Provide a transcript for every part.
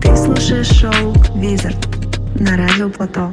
Ты слушаешь шоу «Визард» на радио Плато.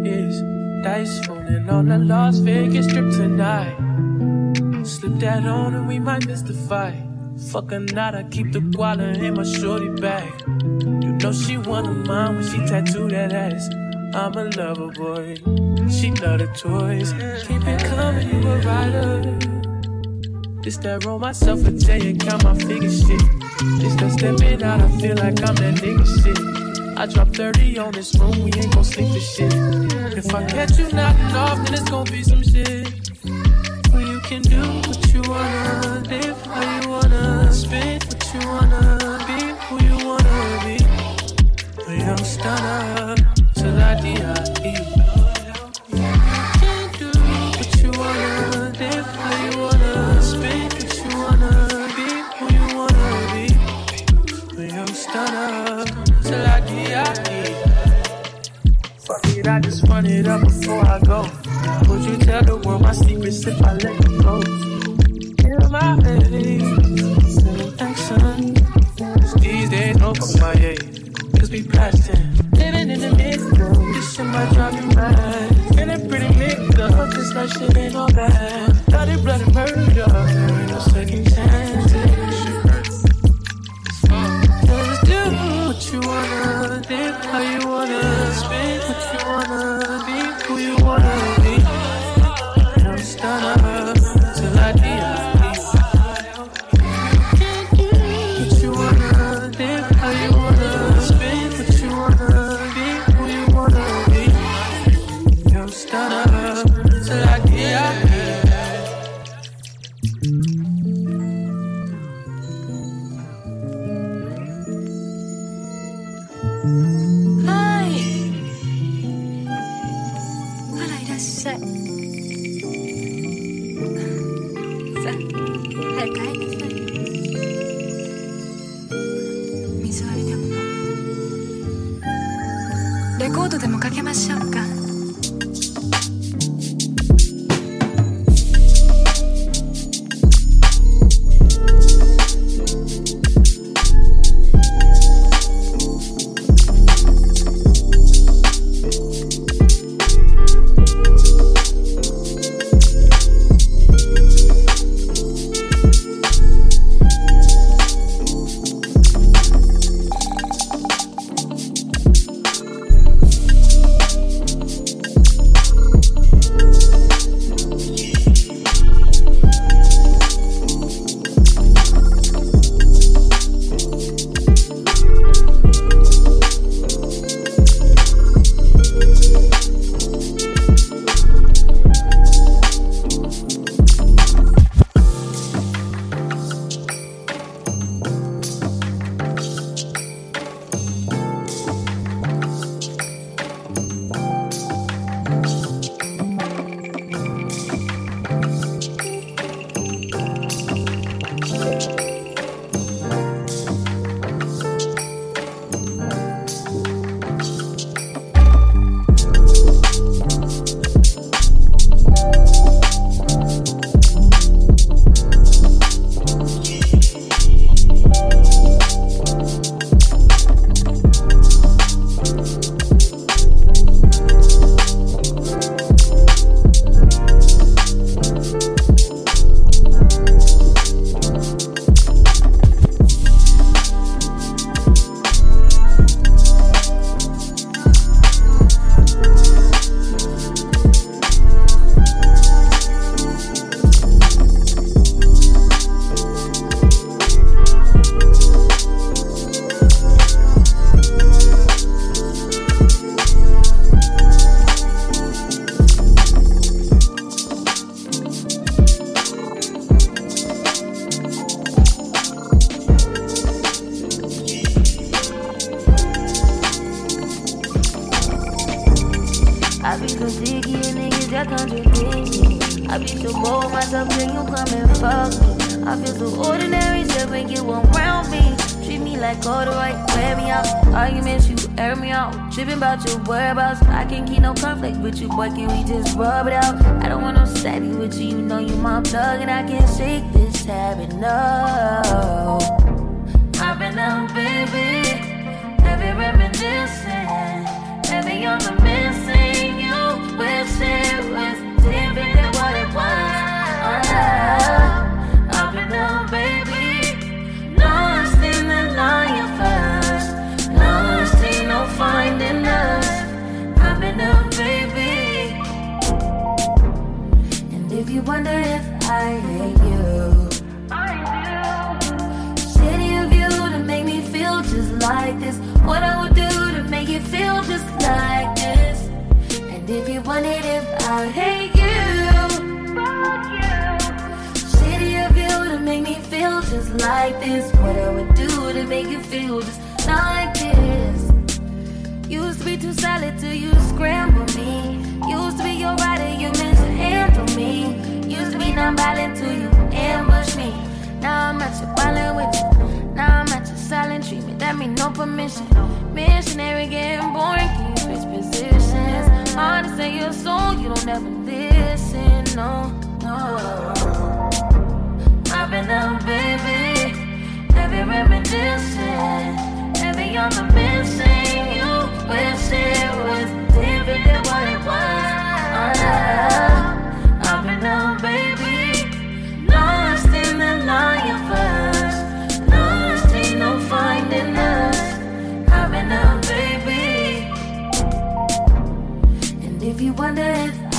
Dice rolling on the Las Vegas strip tonight. Slip that on and we might miss the fight. Fuck or not, I keep the guala in my shorty bag. You know she one of mine when she tattoo that ass. I'm a lover boy, she love the toys. Keep it coming, you a rider. This that roll myself a J and count my figure shit. This that stepping out, I feel like I'm that nigga shit. I drop 30 on this room, we ain't gon' sleep for shit. If I catch you knocking off, then it's gon' be some shit. Where you can do what you wanna, live how you wanna, spit what you wanna, be who you wanna be. A young stunner, till I die. it up before I go. Would you tell the world my secrets if I let you go? In my head, in action. These days, no kumaye, cause we past ten. Living in the midst of this shit might drive you mad. Feeling pretty mixed up, this life shit ain't all bad. Bloody, bloody murder, there ain't no second chance. Just do what you wanna, live how you wanna.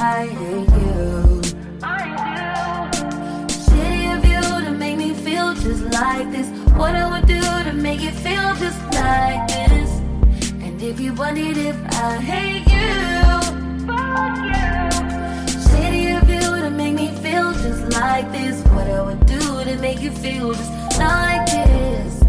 tired of you. Shitty of you to make me feel just like this. What I would do to make it feel just like this. And if you wondered if I hate you, fuck you. Shitty of you to make me feel just like this. What I would do to make you feel just like this.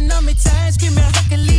Jumping on me, tired, screaming, I can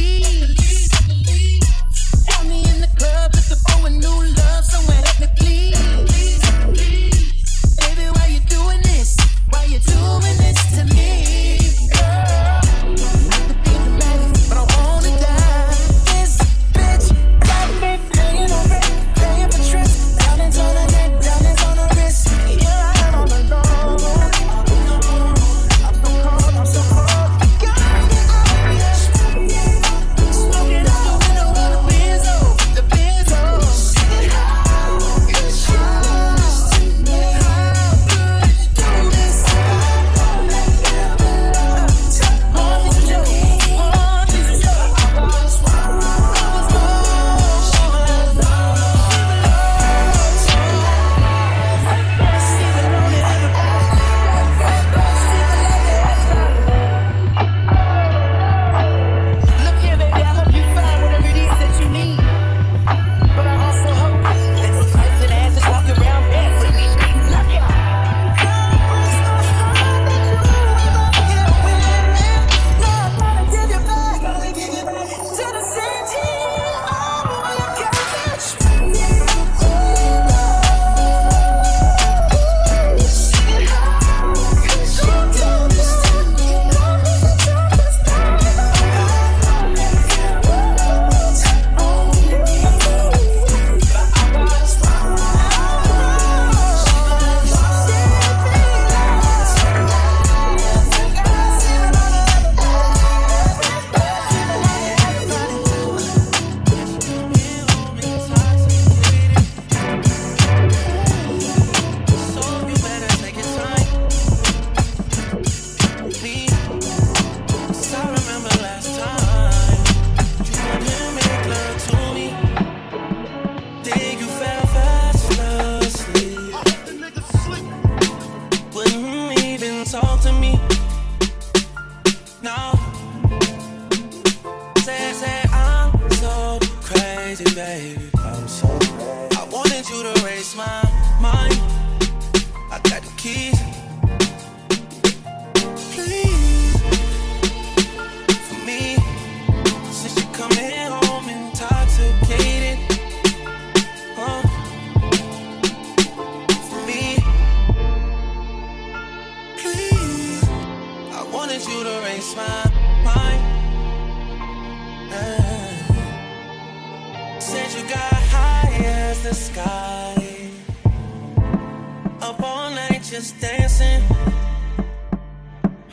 just dancing.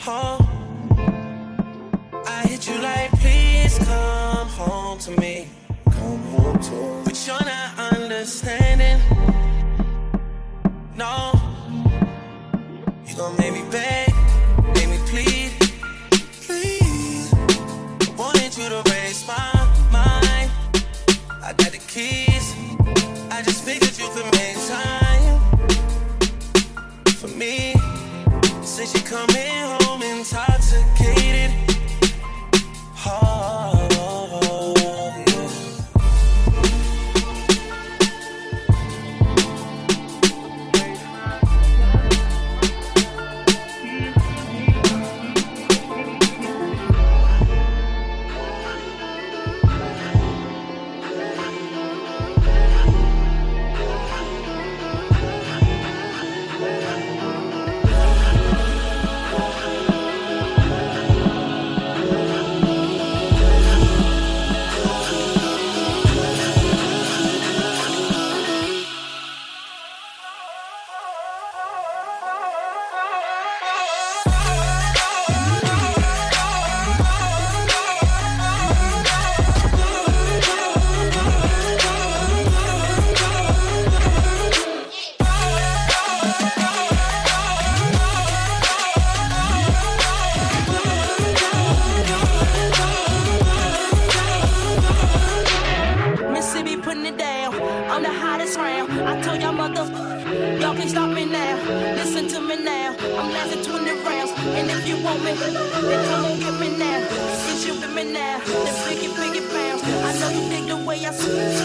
Oh, I hit you like, please come home to me. Come home to me. But you're not understanding. No, you gon' make me beg. Love.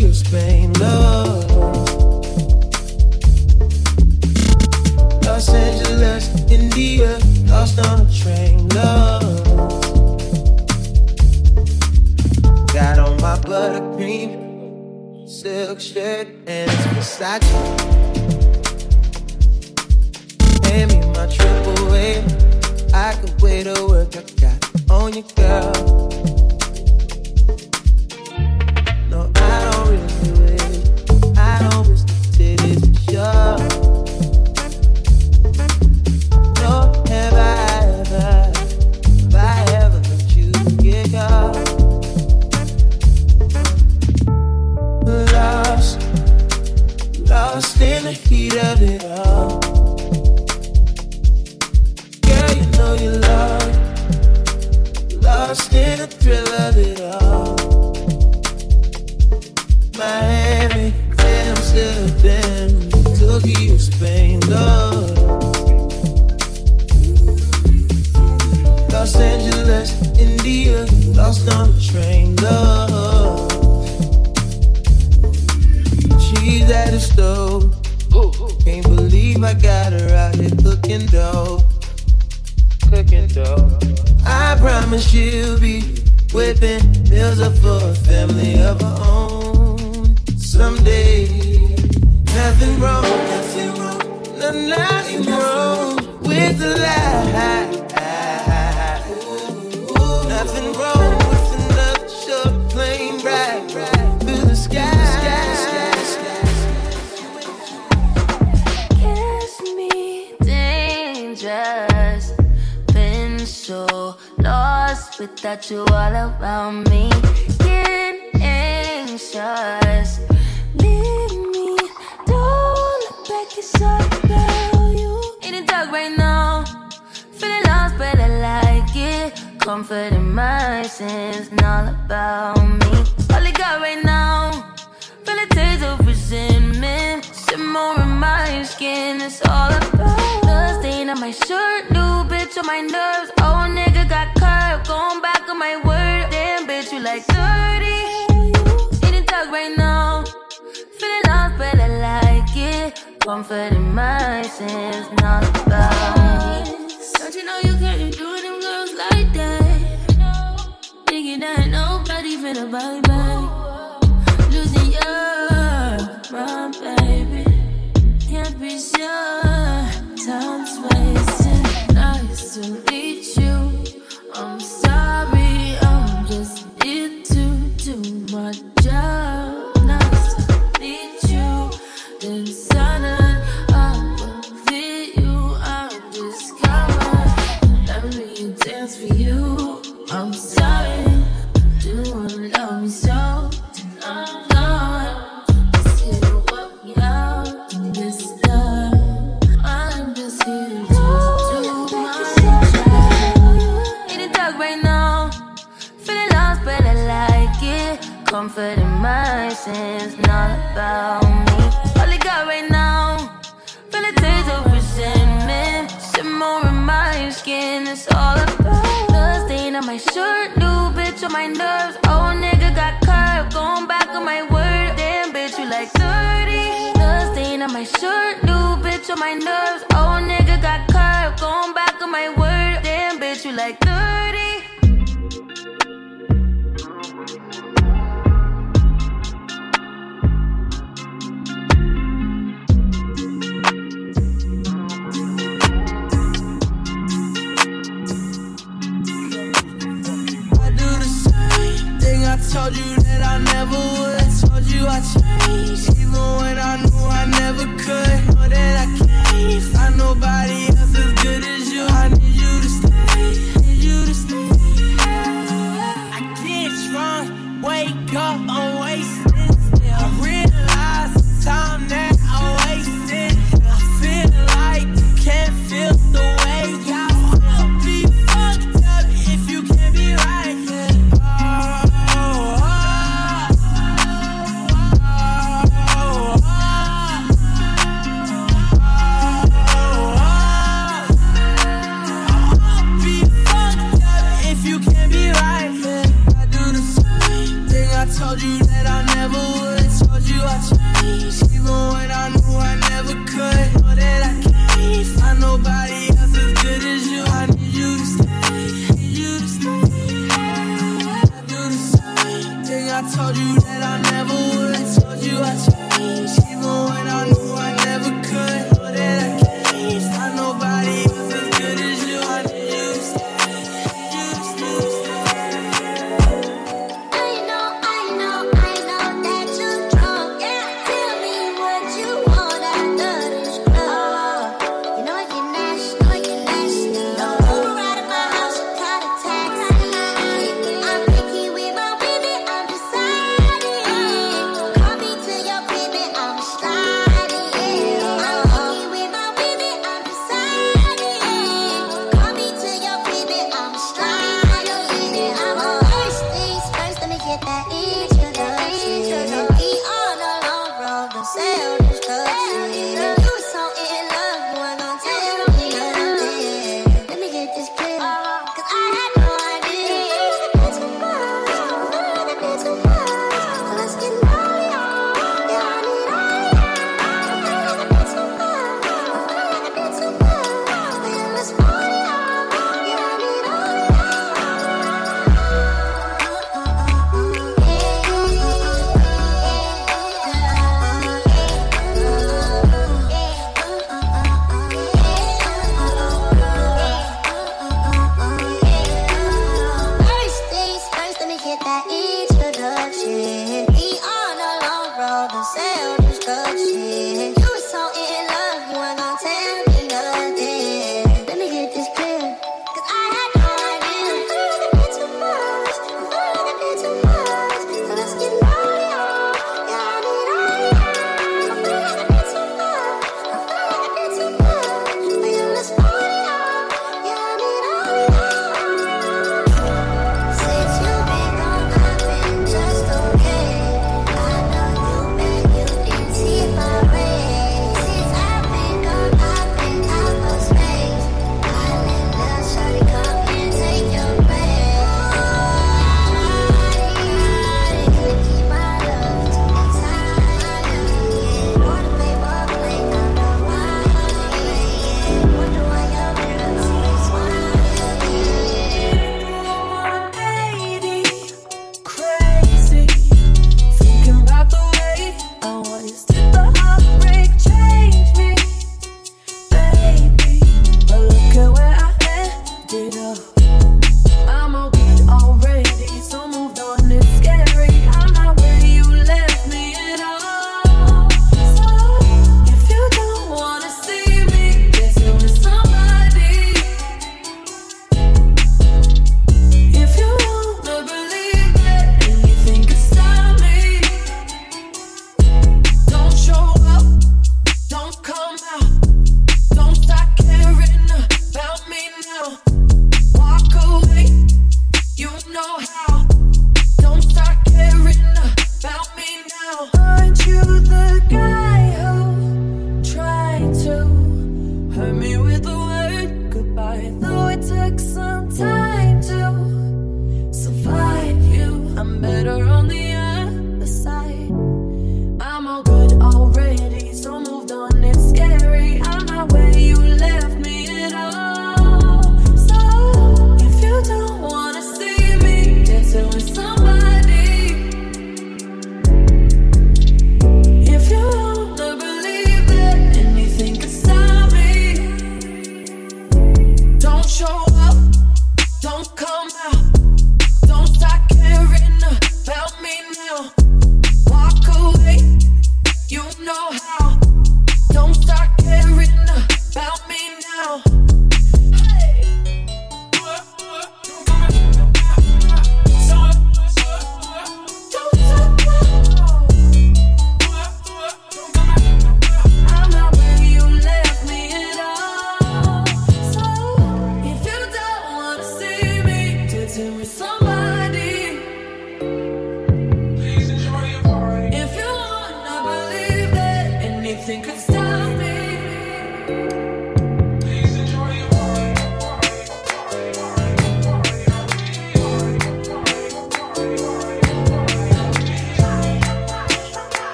feels pain. Love she'll be whipping meals up for a family of her own someday. Nothing wrong, nothing wrong, nothing wrong with the lie. without you all around me. Getting anxious. Leave me, don't wanna break your soul, girl. You in the dark right now, feeling lost, but I like it. Comfort in my sins, and all about me. All I got right now, feeling tears of resentment. Getting more in my skin, it's all about the stain on my shirt. New bitch on my nerves. Old nigga got curved, going back on my word. Damn, bitch, you like dirty. In the dark right now, feeling off, but I like it. Comfort in my sins, not about. Don't you know you can't do them girls like that? Thinking that nobody finna bye bye. Your time's wasting, now you're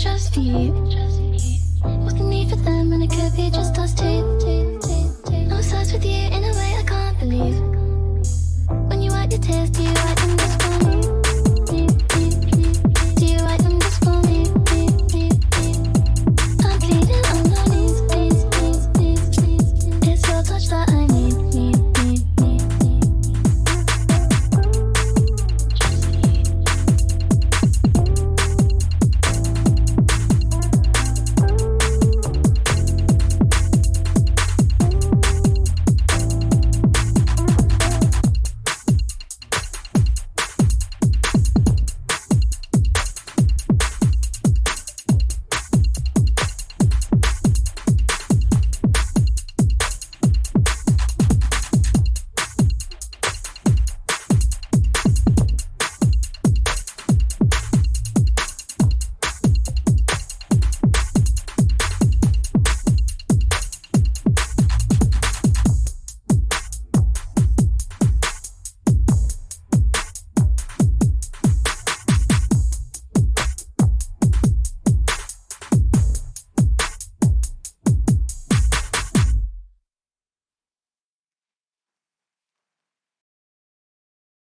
just feet. With the need for them? And it could be just us two. I'm obsessed with you in a way.